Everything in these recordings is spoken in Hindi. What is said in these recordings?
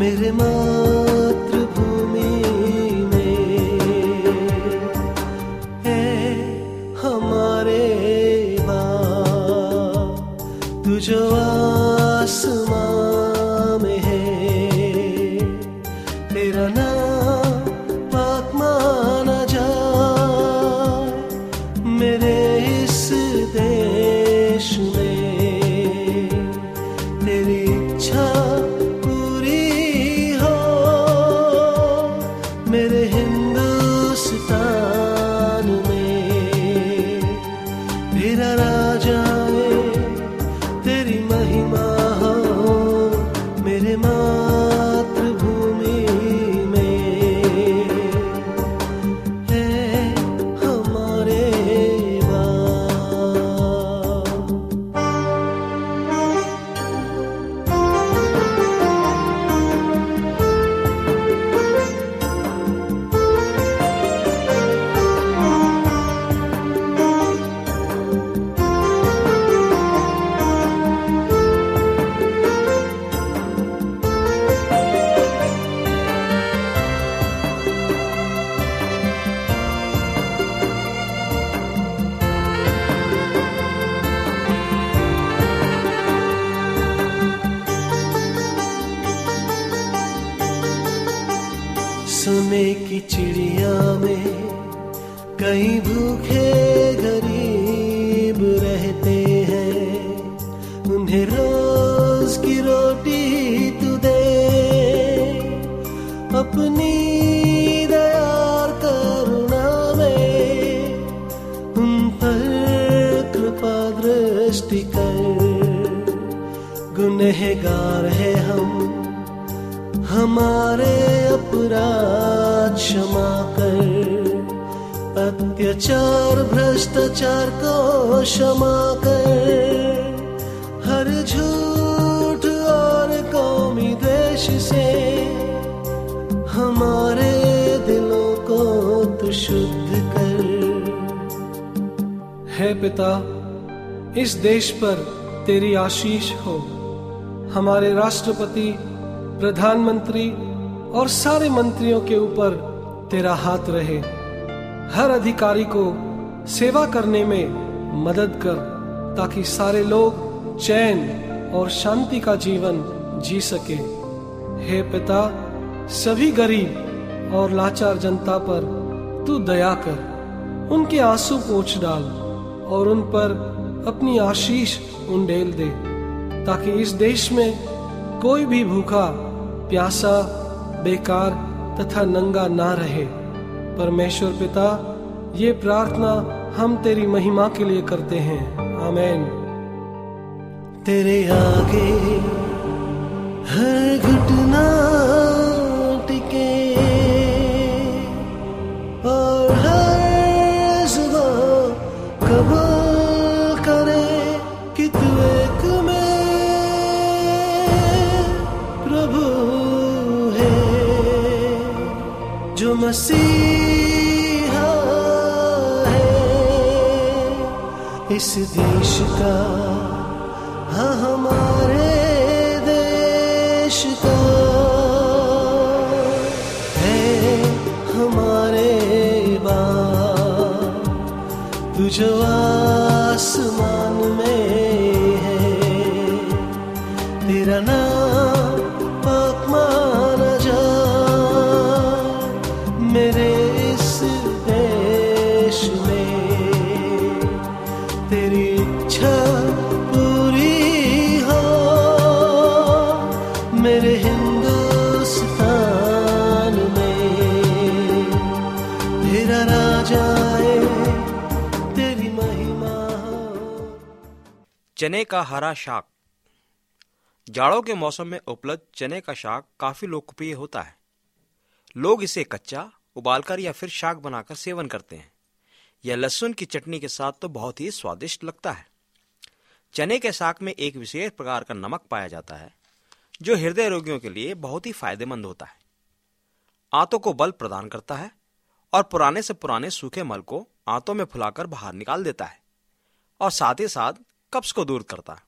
मेरे मातृभूमि अपनी कृपा दृष्टि कर। गुनहगार है हम, हमारे अपराध क्षमा कर। अत्याचार, भ्रष्टाचार को क्षमा कर। है पिता, इस देश पर तेरी आशीष हो। हमारे राष्ट्रपति, प्रधानमंत्री और सारे मंत्रियों के ऊपर तेरा हाथ रहे। हर अधिकारी को सेवा करने में मदद कर, ताकि सारे लोग चैन और शांति का जीवन जी सके। हे पिता, सभी गरीब और लाचार जनता पर तू दया कर, उनके आँसू पोंछ डाल। और उन पर अपनी आशीष उंडेल दे, ताकि इस देश में कोई भी भूखा, प्यासा, बेकार तथा नंगा ना रहे। परमेश्वर पिता, ये प्रार्थना हम तेरी महिमा के लिए करते हैं। आमेन। तेरे आगे हर घटना टिके। मसीहा है। इस देश का हाँ हमारे चने का हरा शाक। जाड़ों के मौसम में उपलब्ध चने का शाक काफ़ी लोकप्रिय होता है। लोग इसे कच्चा, उबालकर या फिर शाक बनाकर सेवन करते हैं। यह लहसुन की चटनी के साथ तो बहुत ही स्वादिष्ट लगता है। चने के शाक में एक विशेष प्रकार का नमक पाया जाता है, जो हृदय रोगियों के लिए बहुत ही फ़ायदेमंद होता है। आंतों को बल प्रदान करता है और पुराने से पुराने सूखे मल को आंतों में फुलाकर बाहर निकाल देता है। और साथ ही साथ कब्ज को दूर करता?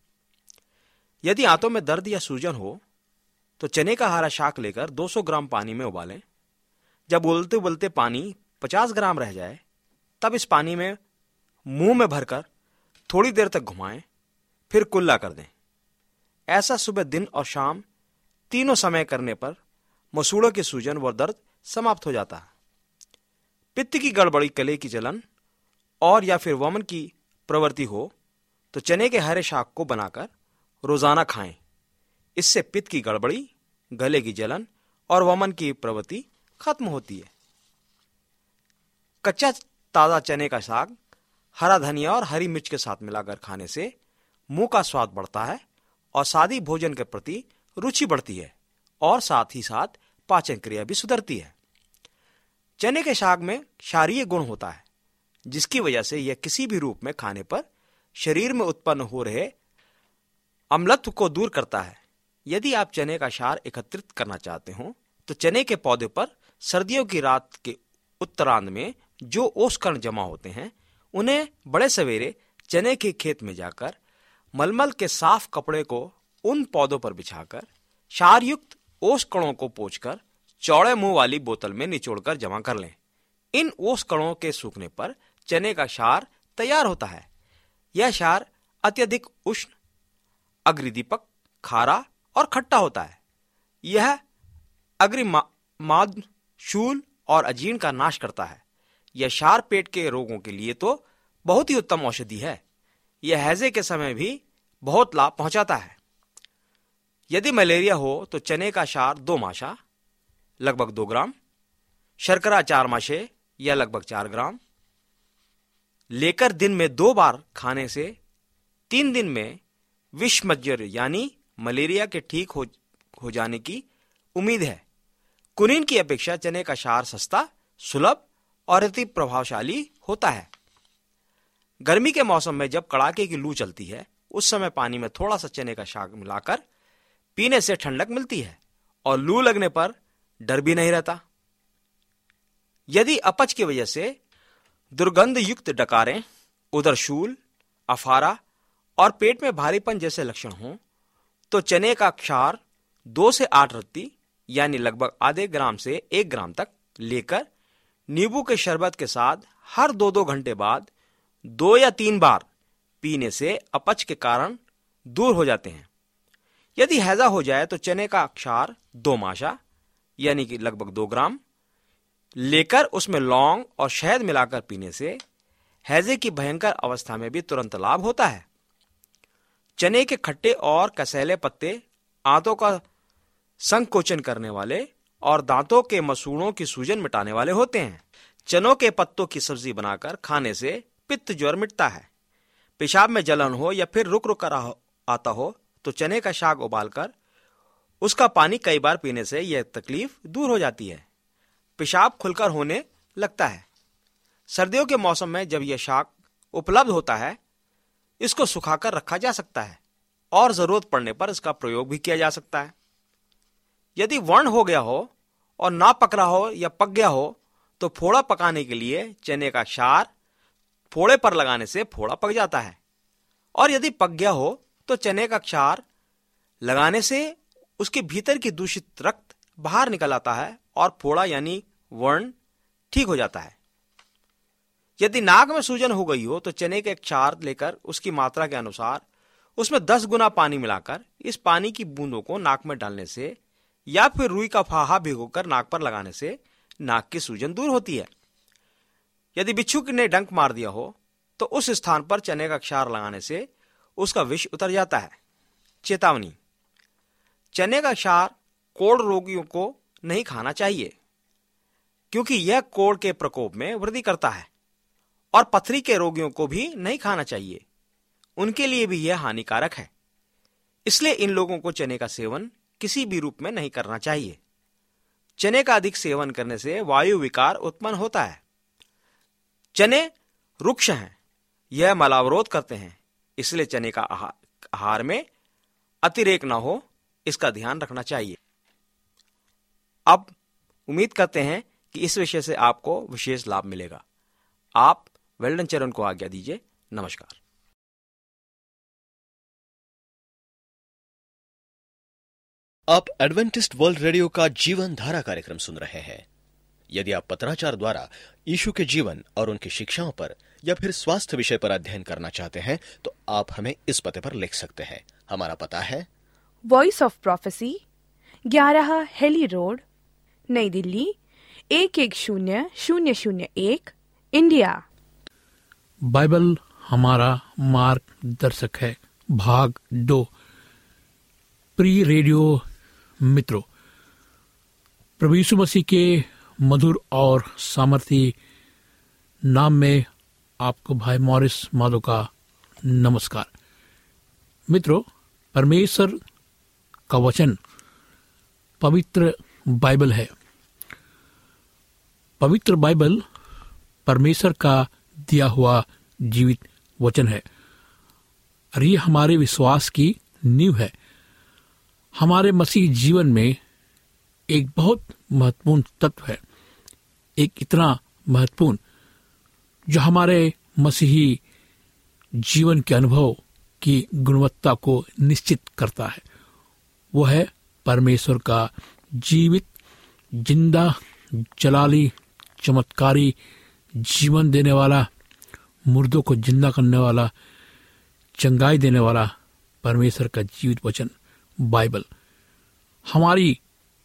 यदि आंतों में दर्द या सूजन हो तो चने का हरा शाक लेकर 200 ग्राम पानी में उबालें। जब उबलते उबलते पानी 50 ग्राम रह जाए, तब इस पानी में मुँह में भरकर थोड़ी देर तक घुमाएँ, फिर कुल्ला कर दें। ऐसा सुबह दिन और शाम तीनों समय करने पर मसूड़ों की सूजन व दर्द समाप्त हो जाता है। पित्त की गड़बड़ी, कले की जलन और या फिर वमन की प्रवृत्ति हो तो चने के हरे शाक को बनाकर रोज़ाना खाएँ। इससे पित्त की गड़बड़ी, गले की जलन और वमन की प्रवृत्ति खत्म होती है। कच्चा ताज़ा चने का साग हरा धनिया और हरी मिर्च के साथ मिलाकर खाने से मुँह का स्वाद बढ़ता है और सादी भोजन के प्रति रुचि बढ़ती है और साथ ही साथ पाचन क्रिया भी सुधरती है। चने के साग में क्षारीय गुण होता है, जिसकी वजह से यह किसी भी रूप में खाने पर शरीर में उत्पन्न हो रहे अम्लत्व को दूर करता है। यदि आप चने का क्षार एकत्रित करना चाहते हो तो चने के पौधे पर सर्दियों की रात के उत्तरांध में जो ओस कण जमा होते हैं, उन्हें बड़े सवेरे चने के खेत में जाकर मलमल के साफ़ कपड़े को उन पौधों पर बिछाकर क्षार युक्त ओस कणों को पोंछकर चौड़े मुँह वाली बोतल में निचोड़कर जमा कर लें। इन ओस कणों के सूखने पर चने का क्षार तैयार होता है। यह क्षार अत्यधिक उष्ण, अग्रिदीपक, खारा और खट्टा होता है। यह अग्रिमाद शूल और अजीर्ण का नाश करता है। यह क्षार पेट के रोगों के लिए तो बहुत ही उत्तम औषधि है। यह हैजे के समय भी बहुत लाभ पहुंचाता है। यदि मलेरिया हो तो चने का क्षार दो माशा, लगभग दो ग्राम, शर्करा चार माशे या लगभग चार ग्राम लेकर दिन में दो बार खाने से तीन दिन में विषमज्जर यानी मलेरिया के ठीक हो, हो जाने की उम्मीद है। कुनीन की अपेक्षा चने का क्षार सस्ता सुलभ और अति प्रभावशाली होता है। गर्मी के मौसम में जब कड़ाके की लू चलती है उस समय पानी में थोड़ा सा चने का शाक मिलाकर पीने से ठंडक मिलती है और लू लगने पर डर भी नहीं रहता। यदि अपच की वजह से दुर्गंध युक्त डकारें उदरशूल अफारा और पेट में भारीपन जैसे लक्षण हों तो चने का क्षार दो से आठ रत्ती, यानी लगभग आधे ग्राम से एक ग्राम तक लेकर नींबू के शरबत के साथ हर दो दो घंटे बाद दो या तीन बार पीने से अपच के कारण दूर हो जाते हैं। यदि हैजा हो जाए तो चने का क्षार दो माशा, यानी कि लगभग दो ग्राम लेकर उसमें लौंग और शहद मिलाकर पीने से हैजे की भयंकर अवस्था में भी तुरंत लाभ होता है। चने के खट्टे और कसैले पत्ते, आंतों का संकोचन करने वाले और दांतों के मसूड़ों की सूजन मिटाने वाले होते हैं। चनों के पत्तों की सब्ज़ी बनाकर खाने से पित्त ज्वर मिटता है। पेशाब में जलन हो या फिर रुक रुक कर आता हो तो चने का शाक उबालकर उसका पानी कई बार पीने से यह तकलीफ़ दूर हो जाती है। पेशाब खुलकर होने लगता है। सर्दियों के मौसम में जब यह शाक उपलब्ध होता है, इसको सुखाकर रखा जा सकता है और ज़रूरत पड़ने पर इसका प्रयोग भी किया जा सकता है। यदि वर्ण हो गया हो और ना पक रहा हो या पक गया हो तो फोड़ा पकाने के लिए चने का क्षार फोड़े पर लगाने से फोड़ा पक जाता है। और यदि पक गया हो तो चने का क्षार लगाने से उसके भीतर की दूषित रक्त बाहर निकल आता है और फोड़ा यानी वर्ण ठीक हो जाता है। यदि नाक में सूजन हो गई हो तो चने के क्षार लेकर उसकी मात्रा के अनुसार उसमें 10 गुना पानी मिलाकर इस पानी की बूंदों को नाक में डालने से या फिर रुई का फाहा भिगोकर नाक पर लगाने से नाक की सूजन दूर होती है। यदि बिच्छू ने डंक मार दिया हो तो उस स्थान पर चने का क्षार लगाने से उसका विष उतर जाता है। चेतावनी। चने का क्षार कोड़ रोगियों को नहीं खाना चाहिए, क्योंकि यह कोड़ के प्रकोप में वृद्धि करता है, और पथरी के रोगियों को भी नहीं खाना चाहिए। उनके लिए भी यह हानिकारक है। इसलिए इन लोगों को चने का सेवन किसी भी रूप में नहीं करना चाहिए। चने का अधिक सेवन करने से वायु विकार उत्पन्न होता है। चने रुक्ष हैं, यह मलावरोध करते हैं, इसलिए चने का आहार में अतिरेक ना हो, इसका ध्यान रखना चाहिए। अब उम्मीद करते हैं कि इस विषय से आपको विशेष लाभ मिलेगा। आप वेल्डन चरण को आज्ञा दीजिए। नमस्कार। आप एडवेंटिस्ट वर्ल्ड रेडियो का जीवन धारा कार्यक्रम सुन रहे हैं। यदि आप पत्राचार द्वारा यीशु के जीवन और उनकी शिक्षाओं पर या फिर स्वास्थ्य विषय पर अध्ययन करना चाहते हैं तो आप हमें इस पते पर लिख सकते हैं। हमारा पता है वॉइस ऑफ़ प्रोफेसी ग्यारह हेली रोड नई दिल्ली, एक एक शून्य शून्य शून्य एक, इंडिया। बाइबल हमारा मार्गदर्शक है। भाग दो। प्रिय रेडियो मित्रों, प्रभु मसीह के मधुर और सामर्थी नाम में आपको भाई मॉरिस माधो का नमस्कार। मित्रों, परमेश्वर का वचन पवित्र बाइबल है। पवित्र बाइबल परमेश्वर का दिया हुआ जीवित वचन है। और ये हमारे विश्वास की नींव है। हमारे मसीह जीवन में एक बहुत महत्वपूर्ण तत्व है। एक इतना महत्वपूर्ण, जो हमारे मसीही जीवन के अनुभव की गुणवत्ता को निश्चित करता है। वो है परमेश्वर का जीवित, ज़िंदा, जलाली, चमत्कारी जीवन देने वाला, मुर्दों को ज़िंदा करने वाला, चंगाई देने वाला परमेश्वर का जीवित वचन, बाइबल। हमारी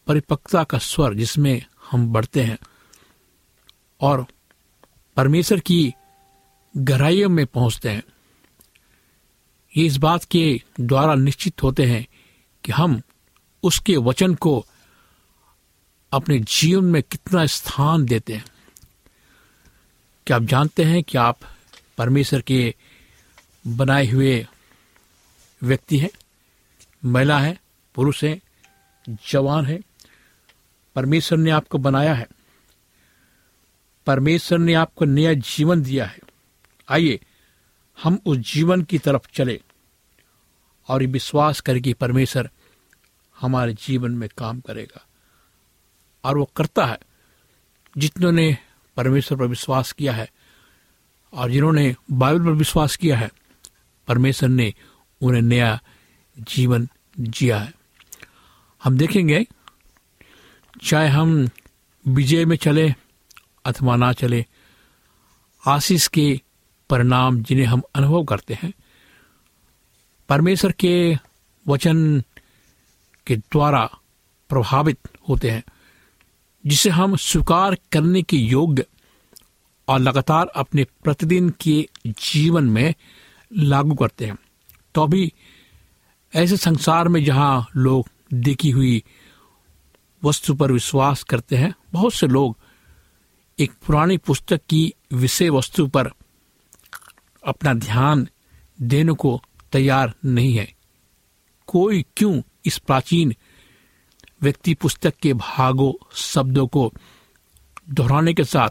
परिपक्वता का स्वर जिसमें हम बढ़ते हैं और परमेश्वर की गहराइयों में पहुँचते हैं, ये इस बात के द्वारा निश्चित होते हैं कि हम उसके वचन को अपने जीवन में कितना स्थान देते हैं। क्या आप जानते हैं कि आप परमेश्वर के बनाए हुए व्यक्ति हैं? महिला है, पुरुष है, जवान है। परमेश्वर ने आपको बनाया है। परमेश्वर ने आपको नया जीवन दिया है। आइए, हम उस जीवन की तरफ़ चले और विश्वास करें कि परमेश्वर हमारे जीवन में काम करेगा। और वो करता है जितनों परमेश्वर पर विश्वास किया है और जिन्होंने बाइबल पर विश्वास किया है, परमेश्वर ने उन्हें नया जीवन जिया है। हम देखेंगे, चाहे हम विजय में चले अथवा ना चले, आशीष के परिणाम जिन्हें हम अनुभव करते हैं, परमेश्वर के वचन के द्वारा प्रभावित होते हैं। जिसे हम स्वीकार करने के योग्य और लगातार अपने प्रतिदिन के जीवन में लागू करते हैं। तो भी ऐसे संसार में जहाँ लोग देखी हुई वस्तु पर विश्वास करते हैं, बहुत से लोग एक पुरानी पुस्तक की विषय वस्तु पर अपना ध्यान देने को तैयार नहीं है। कोई क्यों इस प्राचीन व्यक्ति पुस्तक के भागों, शब्दों को दोहराने के साथ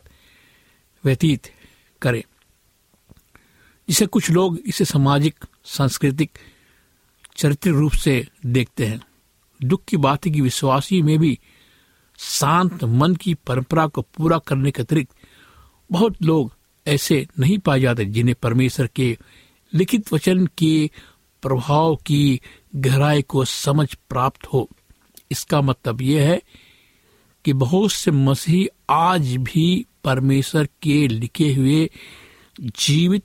व्यतीत करे। जिसे कुछ लोग इसे सामाजिक, सांस्कृतिक, चरित्र रूप से देखते हैं। दुख की बात है कि विश्वासी में भी शांत मन की परंपरा को पूरा करने के अतिरिक्त बहुत लोग ऐसे नहीं पाए जाते जिन्हें परमेश्वर के लिखित वचन के प्रभाव की गहराई को समझ प्राप्त हो। इसका मतलब यह है कि बहुत से मसीह आज भी परमेश्वर के लिखे हुए जीवित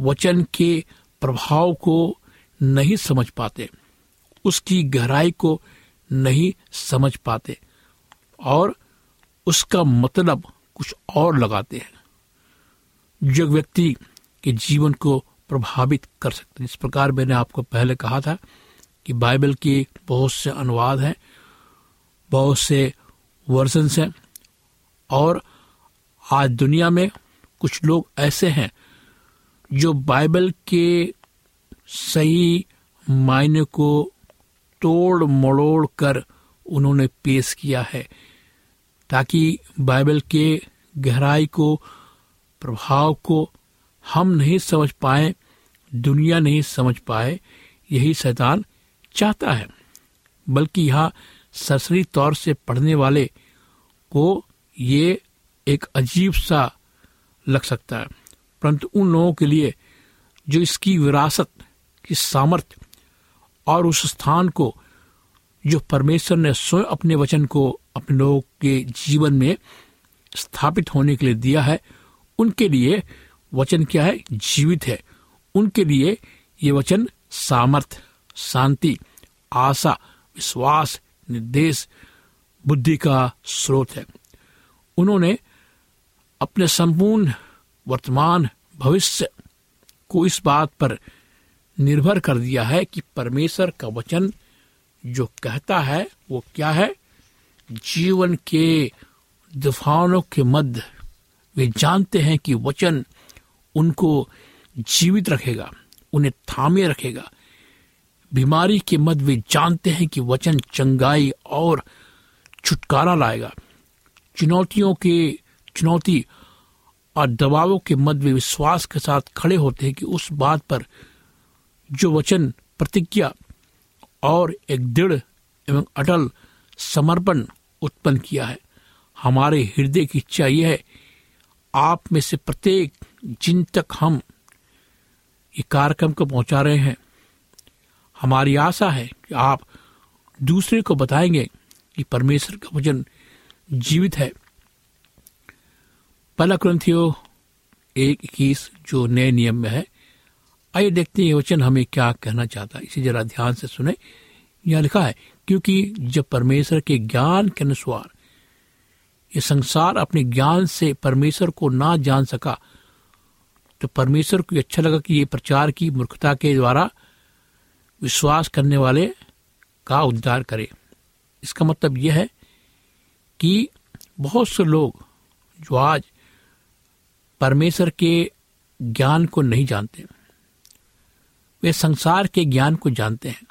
वचन के प्रभाव को नहीं समझ पाते, उसकी गहराई को नहीं समझ पाते और उसका मतलब कुछ और लगाते हैं। जो व्यक्ति के जीवन को प्रभावित कर सकते हैं। इस प्रकार मैंने आपको पहले कहा था कि बाइबल के बहुत से अनुवाद हैं, बहुत से वर्जन हैं, और आज दुनिया में कुछ लोग ऐसे हैं जो बाइबल के सही मायने को तोड़ मड़ोड़ कर उन्होंने पेश किया है, ताकि बाइबल के गहराई को, प्रभाव को हम नहीं समझ पाए, दुनिया नहीं समझ पाए, यही शैतान चाहता है, बल्कि यह सरसरी तौर से पढ़ने वाले को ये एक अजीब सा लग सकता है। परंतु उन लोगों के लिए जो इसकी विरासत, की सामर्थ्य और उस स्थान को, जो परमेश्वर ने स्वयं अपने वचन को अपने लोगों के जीवन में स्थापित होने के लिए दिया है, उनके लिए वचन क्या है? जीवित है। उनके लिए ये वचन सामर्थ। शांति, आशा, विश्वास, निर्देश, बुद्धि का स्रोत है। उन्होंने अपने संपूर्ण वर्तमान भविष्य को इस बात पर निर्भर कर दिया है कि परमेश्वर का वचन जो कहता है वो क्या है। जीवन के तूफानों के मध्य वे जानते हैं कि वचन उनको जीवित रखेगा, उन्हें थामे रखेगा। बीमारी के मध्य वे जानते हैं कि वचन चंगाई और छुटकारा लाएगा। चुनौतियों के, चुनौती और दबावों के मध्य विश्वास के साथ खड़े होते हैं कि उस बात पर जो वचन प्रतिज्ञा और एक दृढ़ एवं अटल समर्पण उत्पन्न किया है। हमारे हृदय की इच्छा यह है, आप में से प्रत्येक जिन तक हम ये कार्यक्रम को पहुँचा रहे हैं हमारी आशा है कि आप दूसरे को बताएँगे कि परमेश्वर का वचन जीवित है। पहला ग्रंथियो एक इक्कीस जो नए नियम में है। आइए देखते हैं ये वचन हमें क्या कहना चाहता है। इसे जरा ध्यान से सुने। यह लिखा है, क्योंकि जब परमेश्वर के ज्ञान के अनुसार ये संसार अपने ज्ञान से परमेश्वर को ना जान सका तो परमेश्वर को अच्छा लगा कि ये प्रचार की मूर्खता के द्वारा विश्वास करने वाले का उद्धार करे। इसका मतलब यह है कि बहुत से लोग जो आज परमेश्वर के ज्ञान को नहीं जानते, वे संसार के ज्ञान को जानते हैं।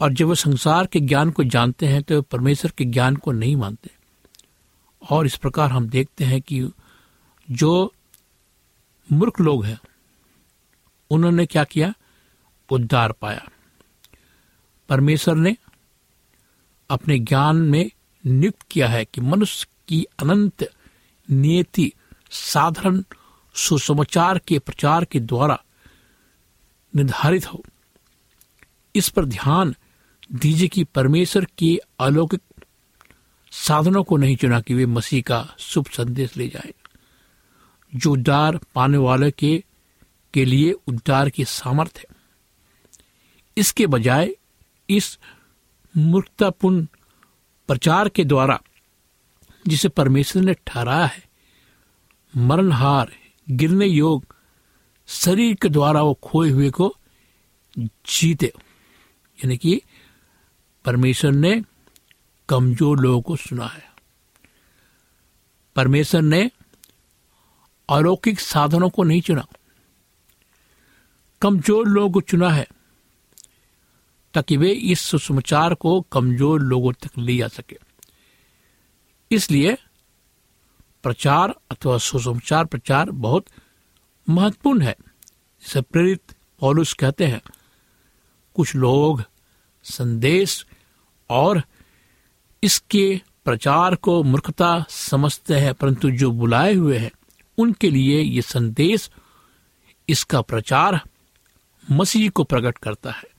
और जब वे संसार के ज्ञान को जानते हैं तो वे परमेश्वर के ज्ञान को नहीं मानते। और इस प्रकार हम देखते हैं कि जो मूर्ख लोग हैं, उन्होंने क्या किया? उद्धार पाया। परमेश्वर ने अपने ज्ञान में नियुक्त किया है कि मनुष्य की अनंत नियति, साधारण सुसमाचार के प्रचार के द्वारा निर्धारित हो। इस पर ध्यान दीजिए कि परमेश्वर के अलौकिक साधनों को नहीं चुना कि वे मसीह का शुभ संदेश ले जाए। जो उद्धार पाने वाले के के लिए उद्धार की सामर्थ्य है। इसके बजाय इस मूर्खतापूर्ण प्रचार के द्वारा जिसे परमेश्वर ने ठहराया है, मरणहार, गिरने योग शरीर के द्वारा वो खोए हुए को जीते। यानी कि परमेश्वर ने कमज़ोर लोगों को सुना है। परमेश्वर ने अलौकिक साधनों को नहीं चुना। कमज़ोर लोगों को चुना है। ताकि वे इस सुसमाचार को कमज़ोर लोगों तक ले जा सके। इसलिए प्रचार अथवा सुसमाचार प्रचार बहुत महत्वपूर्ण है, जिसे प्रेरित पौलुस कहते हैं। कुछ लोग संदेश और इसके प्रचार को मूर्खता समझते हैं, परंतु जो बुलाए हुए हैं, उनके लिए ये संदेश, इसका प्रचार मसीह को प्रकट करता है।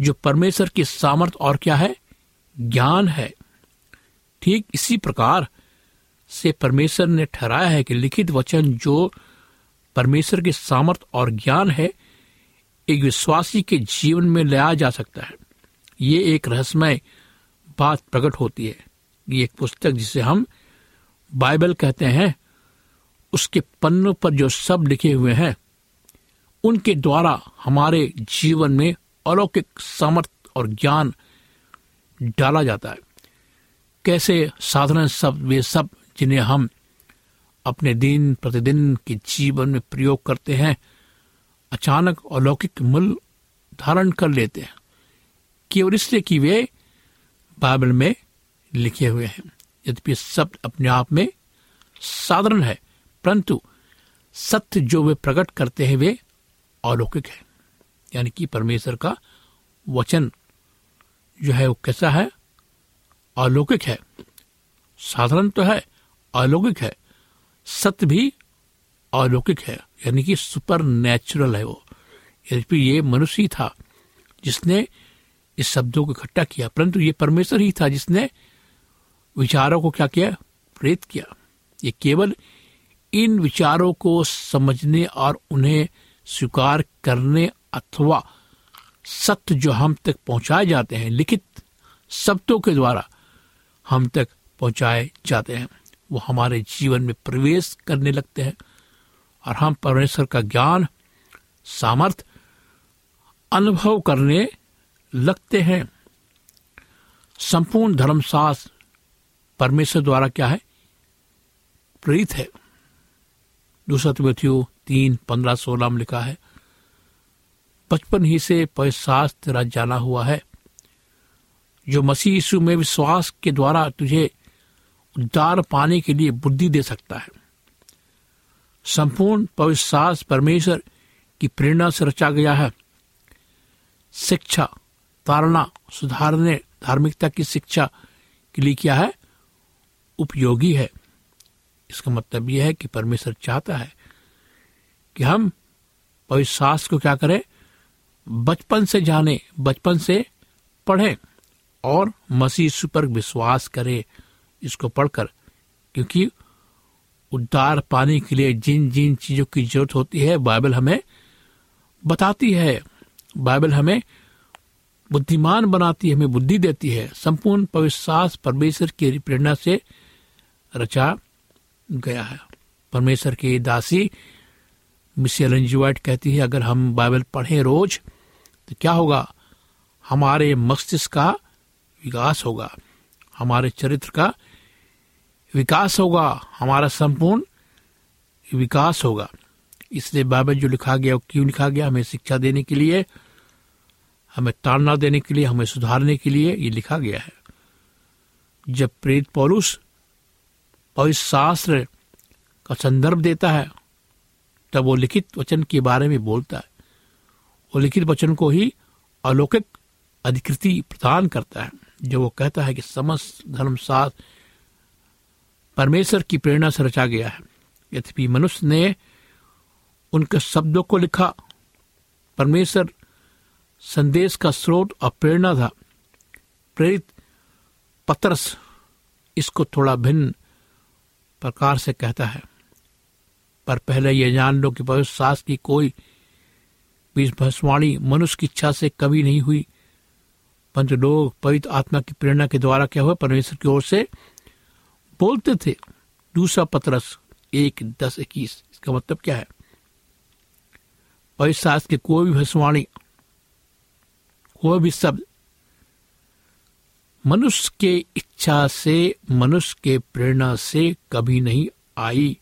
जो परमेश्वर की सामर्थ और क्या है? ज्ञान है। ठीक इसी प्रकार से परमेश्वर ने ठहराया है कि लिखित वचन जो परमेश्वर के सामर्थ और ज्ञान है, एक विश्वासी के जीवन में लाया जा सकता है। ये एक रहस्यमय बात प्रकट होती है। ये एक पुस्तक जिसे हम बाइबल कहते हैं। उसके पन्नों पर जो सब लिखे हुए हैं, उनके द्वारा हमारे जीवन में अलौकिक सामर्थ और ज्ञान डाला जाता है। कैसे साधारण शब्द वे सब जिन्हें हम अपने दिन प्रतिदिन के जीवन में प्रयोग करते हैं, अचानक अलौकिक मूल धारण कर लेते हैं, केवल इसलिए कि वे बाइबल में लिखे हुए हैं। यद्यपि शब्द अपने आप में साधारण है, परंतु सत्य जो वे प्रकट करते हैं, वे अलौकिक है। यानी कि परमेश्वर का वचन जो है वो कैसा है? अलौकिक है। साधारण तो है, अलौकिक है। सत्य भी अलौकिक है, यानी कि सुपर नेचुरल है वो। यद्यपि ये मनुष्य ही था जिसने इस शब्दों को इकट्ठा किया, परंतु ये परमेश्वर ही था जिसने विचारों को क्या किया? प्रेरित किया। ये केवल इन विचारों को समझने और उन्हें स्वीकार करने अथवा सत्य जो हम तक पहुँचाए जाते हैं, लिखित शब्दों के द्वारा हम तक पहुँचाए जाते हैं। वो हमारे जीवन में प्रवेश करने लगते हैं और हम परमेश्वर का ज्ञान, सामर्थ, अनुभव करने लगते हैं। संपूर्ण धर्मशास्त्र परमेश्वर द्वारा क्या है? प्रेरित है। दूसरा तीन पंद्रह सोलह में लिखा है बचपन ही से पैसास तेरा जाना हुआ है। जो मसीह यीशु में विश्वास के द्वारा तुझे उद्धार पाने के लिए बुद्धि दे सकता है। संपूर्ण पविश्वास परमेश्वर की प्रेरणा से रचा गया है। शिक्षा तारणा सुधारने, धार्मिकता की शिक्षा के लिए क्या है, उपयोगी है। इसका मतलब यह है कि परमेश्वर चाहता है कि हम पवित्र को क्या करें? बचपन से जाने, बचपन से पढ़ें और मसीह पर विश्वास करें इसको पढ़कर, क्योंकि उद्धार पाने के लिए जिन जिन चीज़ों की ज़रूरत होती है, बाइबल हमें बताती है। बाइबल हमें बुद्धिमान बनाती है, हमें बुद्धि देती है। संपूर्ण पविश्वास परमेश्वर की प्रेरणा से रचा गया है। परमेश्वर की दासी मिसेल एलन कहती है, अगर हम बाइबल पढ़ें रोज तो क्या होगा? हमारे मस्तिष्क का विकास होगा। हमारे चरित्र का विकास होगा। हमारा संपूर्ण विकास होगा। इसलिए बाइबल जो लिखा गया, वो क्यों लिखा गया? हमें शिक्षा देने के लिए, हमें ताड़ना देने के लिए, हमें सुधारने के लिए ये लिखा गया है। जब प्रेत पौरुष पवित्र शास्त्र का संदर्भ देता है, तब वो लिखित वचन के बारे में बोलता है। वो लिखित वचन को ही अलौकिक अधिकृति प्रदान करता है, जो वो कहता है कि समस्त धर्म धर्मशास्त्र परमेश्वर की प्रेरणा से रचा गया है। यद्यपि मनुष्य ने उनके शब्दों को लिखा, परमेश्वर संदेश का स्रोत और प्रेरणा था। प्रेरित पत्रस इसको थोड़ा भिन्न प्रकार से कहता है, पर पहले यह जान लो कि पवित्र शास्त्र की कोई बीस भस्वाणी मनुष्य की इच्छा से कभी नहीं हुई। परंतु लोग पवित्र आत्मा की प्रेरणा के द्वारा क्या हुआ? परमेश्वर की ओर से बोलते थे दूसरा पत्रस, एक दस इक्कीस। इसका मतलब क्या है? पवित्र शास्त्र की कोई भी भस्वाणी कोई भी शब्द, मनुष्य के इच्छा से, मनुष्य के प्रेरणा से कभी नहीं आई।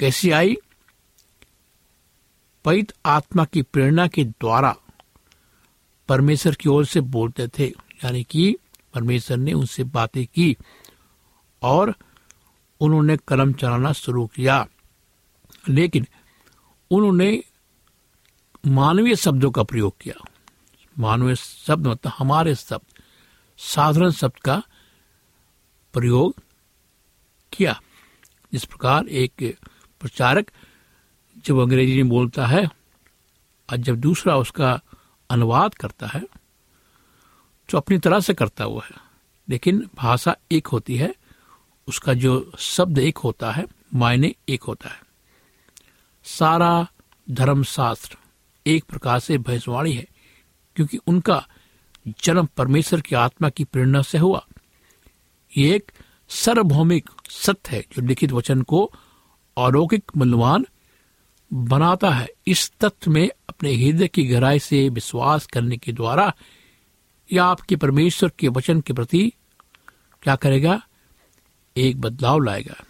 कैसी आई? पवित्र आत्मा की प्रेरणा के द्वारा परमेश्वर की ओर से बोलते थे, यानी कि परमेश्वर ने उनसे बातें की और उन्होंने कलम चलाना शुरू किया। लेकिन उन्होंने मानवीय शब्दों का प्रयोग किया। मानवीय शब्द मतलब हमारे शब्द, साधारण शब्द का प्रयोग किया। जिस प्रकार एक प्रचारक जब अंग्रेज़ी में बोलता है, और जब दूसरा उसका अनुवाद करता है तो अपनी तरह से करता हुआ है। लेकिन भाषा एक होती है, उसका जो शब्द एक होता है, मायने एक होता है। सारा धर्मशास्त्र एक प्रकार से भैंसवाणी है, क्योंकि उनका जन्म परमेश्वर की आत्मा की प्रेरणा से हुआ। ये एक सार्वभौमिक सत्य है, जो लिखित वचन को अलौकिक मूल्यवान बनाता है। इस तथ्य में अपने हृदय की गहराई से विश्वास करने के द्वारा यह आपके परमेश्वर के वचन के प्रति क्या करेगा? एक बदलाव लाएगा।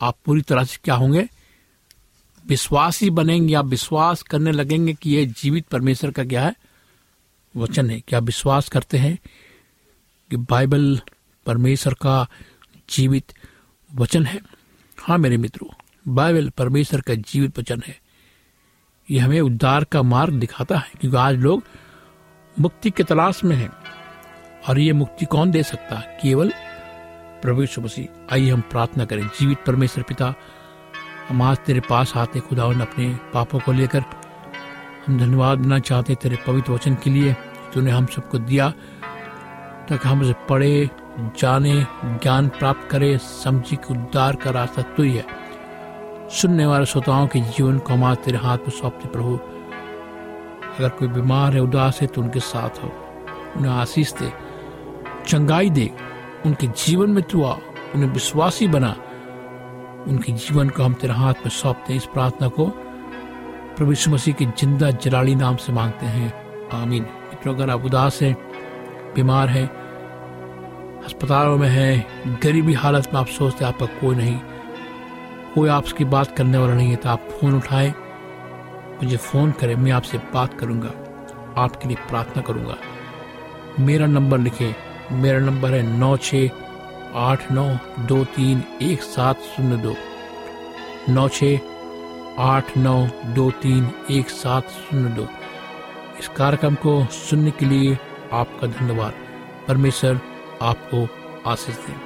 आप पूरी तरह से क्या होंगे? विश्वासी बनेंगे या विश्वास करने लगेंगे कि यह जीवित परमेश्वर का क्या है? वचन है। क्या विश्वास करते हैं कि बाइबल परमेश्वर का जीवित वचन है? हाँ मेरे मित्रों बाइबल परमेश्वर का जीवित वचन है। यह हमें उद्धार का मार्ग दिखाता है, क्योंकि आज लोग मुक्ति के तलाश में हैं। और ये मुक्ति कौन दे सकता? है केवल प्रभु मसीह। आइए हम प्रार्थना करें, जीवित परमेश्वर पिता, हम आज तेरे पास आते खुदावन अपने पापों को लेकर, हम धन्यवाद देना चाहते तेरे पवित्र वचन के लिए, तूने हम सबको दिया, ताकि हम उसे पढ़े, जाने, ज्ञान प्राप्त करे, समझी कि उद्धार का रास्ता तू ही है। सुनने वाले श्रोताओं के जीवन को हमारे तेरे हाथ में सौंपते प्रभु। अगर कोई बीमार है, उदास है तो उनके साथ हो उन्हें आशीष दे, चंगाई दे। उनके जीवन में तू आ, उन्हें विश्वासी बना। उनके जीवन को हम तेरे हाथ में सौंपते इस प्रार्थना को प्रभु यीशु मसीह के ज़िंदा जलाली नाम से मांगते हैं। आमीन। मित्रों, अगर आप उदास हैं, बीमार हैं, अस्पतालों में हैं, गरीबी हालत में आप सोचते आपका कोई नहीं। कोई आपकी बात करने वाला नहीं है तो आप फ़ोन उठाएँ, मुझे फ़ोन करें, मैं आपसे बात करूँगा, आपके लिए प्रार्थना करूँगा। मेरा नंबर लिखें, मेरा नंबर है नौ छ आठ नौ दो तीन एक सात शून्य दो। नौ छ आठ नौ दो तीन एक सात शून्य दो। इस कार्यक्रम को सुनने के लिए आपका धन्यवाद। परमेश्वर आपको आशीष दें।